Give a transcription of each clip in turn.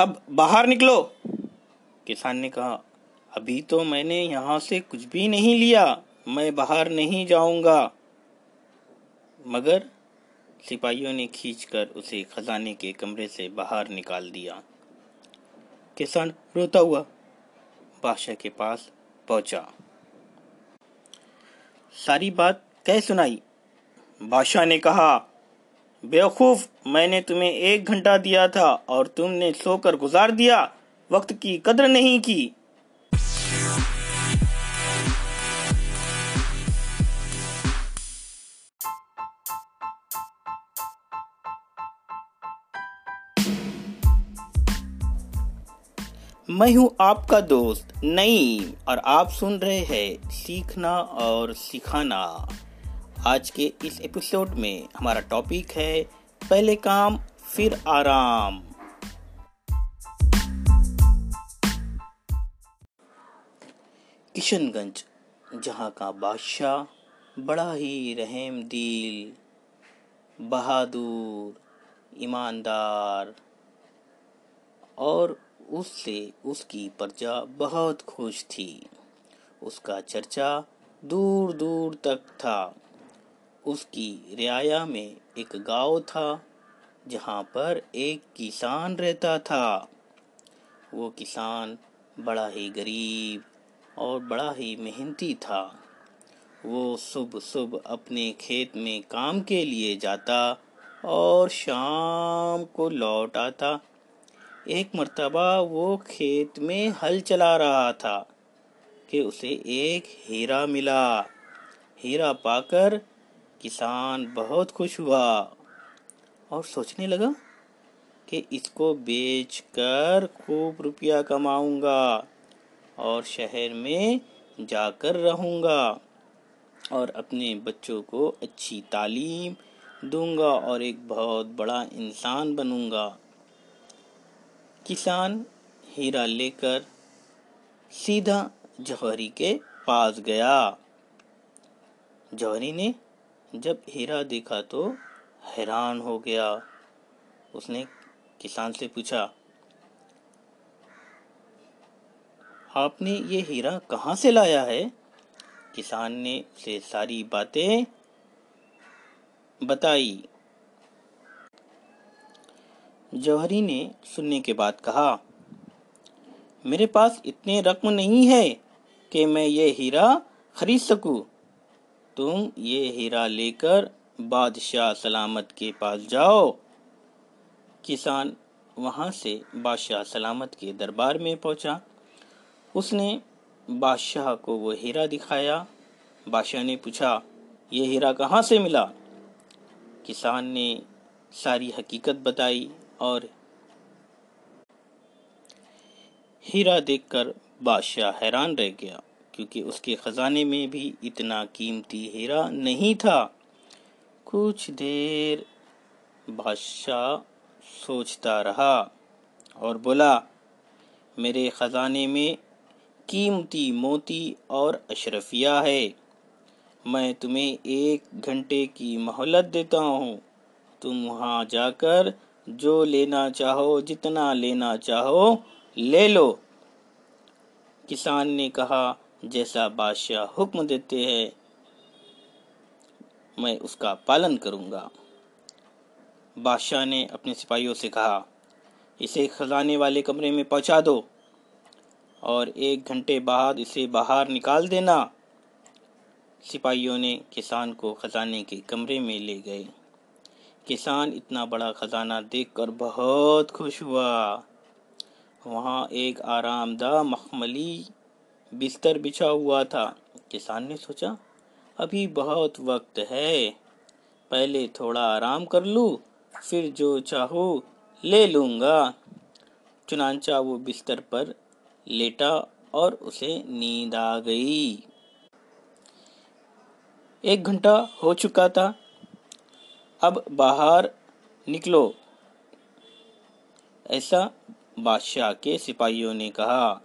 अब बाहर निकलो। किसान ने कहा, अभी तो मैंने यहाँ से कुछ भी नहीं लिया। मैं बाहर नहीं जाऊँगा। मगर सिपाहियों ने खींचकर उसे खजाने के कमरे से बाहर निकाल दिया। किसान रोता हुआ बादशाह के पास पहुँचा। सारी बात कह सुनाई। बादशाह ने कहा बेवकूफ़, मैंने तुम्हें एक घंटा दिया था और तुमने सोकर गुजार दिया, वक्त की कदर नहीं की। मैं हूँ आपका दोस्त नईम, और आप सुन रहे हैं सीखना और सिखाना। आज के इस एपिसोड में हमारा टॉपिक है, पहले काम, फिर आराम। किशनगंज, जहाँ का बादशाह बड़ा ही रहम दिल बहादुर, ईमानदार, और उससे उसकी प्रजा बहुत खुश थी। उसका चर्चा दूर दूर तक था। उसकी रियाया में एक गाँव था, जहाँ पर एक किसान रहता था। वो किसान बड़ा ही गरीब और बड़ा ही मेहनती था। वो सुबह सुबह अपने खेत में काम के लिए जाता और शाम को लौट आता। एक मर्तबा वो खेत में हल चला रहा था कि उसे एक हीरा मिला। हीरा पाकर किसान बहुत खुश हुआ और सोचने लगा कि इसको बेचकर खूब रुपया कमाऊँगा और शहर में जाकर रहूँगा और अपने बच्चों को अच्छी तालीम दूँगा और एक बहुत बड़ा इंसान बनूँगा। किसान हीरा लेकर सीधा जौहरी के पास गया। जौहरी ने जब हीरा देखा तो हैरान हो गया। उसने किसान से पूछा, आपने ये हीरा कहाँ से लाया है? किसान ने उसे सारी बातें बताई। जौहरी ने सुनने के बाद कहा, मेरे पास इतने रकम नहीं है कि मैं ये हीरा खरीद सकूँ। तुम ये हीरा लेकर बादशाह सलामत के पास जाओ। किसान वहाँ से बादशाह सलामत के दरबार में पहुँचा। उसने बादशाह को वो हीरा दिखाया। बादशाह ने पूछा, ये हीरा कहाँ से मिला? किसान ने सारी हकीकत बताई और हीरा देखकर बादशाह हैरान रह गया। क्योंकि उसके खजाने में भी इतना कीमती हीरा नहीं था। कुछ देर बादशाह सोचता रहा और बोला, मेरे खजाने में कीमती मोती और अशरफिया है। मैं तुम्हें एक घंटे की मोहलत देता हूँ। तुम वहाँ जाकर जो लेना चाहो, जितना लेना चाहो, ले लो। किसान ने कहा जैसा बादशाह हुक्म देते हैं, मैं उसका पालन करूँगा। बादशाह ने अपने सिपाहियों से कहा, इसे खजाने वाले कमरे में पहुँचा दो और एक घंटे बाद इसे बाहर निकाल देना। सिपाहियों ने किसान को खजाने के कमरे में ले गए। किसान इतना बड़ा खजाना देखकर बहुत खुश हुआ। वहाँ एक आरामदा मखमली बिस्तर बिछा हुआ था। किसान ने सोचा, अभी बहुत वक्त है, पहले थोड़ा आराम कर लूँ, फिर जो चाहो ले लूँगा। चुनाचा वो बिस्तर पर लेटा और उसे नींद आ गई। एक घंटा हो चुका था। अब बाहर निकलो, ऐसा बादशाह के सिपाहियों ने कहा।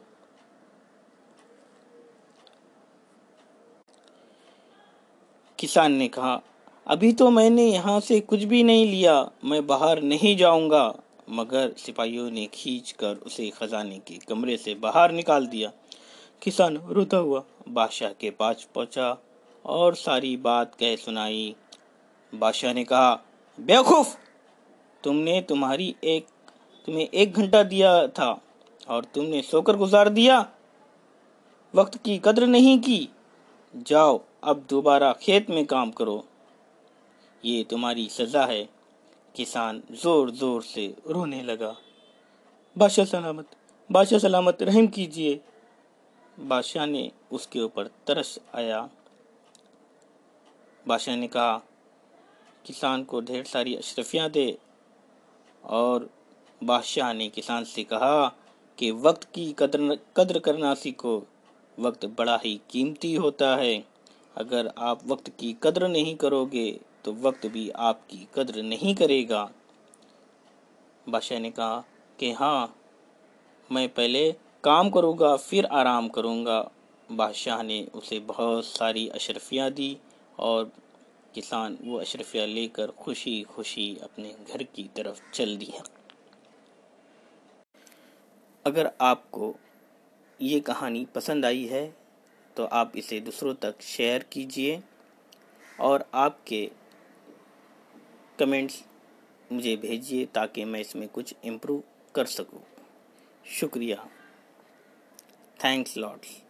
किसान ने कहा, अभी तो मैंने यहाँ से कुछ भी नहीं लिया, मैं बाहर नहीं जाऊँगा। मगर सिपाहियों ने खींच कर उसे खजाने के कमरे से बाहर निकाल दिया। किसान रोता हुआ बादशाह के पास पहुँचा और सारी बात कह सुनाई। बादशाह ने कहा, बेवकूफ़! तुमने तुम्हारी एक, तुम्हें एक घंटा दिया था और तुमने सोकर गुजार दिया। वक्त की कद्र नहीं की। जाओ, अब दोबारा खेत में काम करो। ये तुम्हारी सजा है। किसान ज़ोर ज़ोर से रोने लगा। बादशाह सलामत बादशाह सलामत, रहम कीजिए। बादशाह ने उसके ऊपर तरस आया। बादशाह ने कहा, किसान को ढेर सारी अशरफियाँ दे। और बादशाह ने किसान से कहा कि वक्त की कदर कद्र करना सीखो। वक्त बड़ा ही कीमती होता है। अगर आप वक्त की कद्र नहीं करोगे तो वक्त भी आपकी कद्र नहीं करेगा। बादशाह ने कहा कि हाँ मैं पहले काम करूँगा, फिर आराम करूँगा। बादशाह ने उसे बहुत सारी अशरफियाँ दी और किसान वो अशरफियाँ लेकर खुशी खुशी अपने घर की तरफ़ चल दिया। अगर आपको ये कहानी पसंद आई है तो आप इसे दूसरों तक शेयर कीजिए और आपके कमेंट्स मुझे भेजिए ताकि मैं इसमें कुछ इम्प्रूव कर सकूँ। शुक्रिया। Thanks lots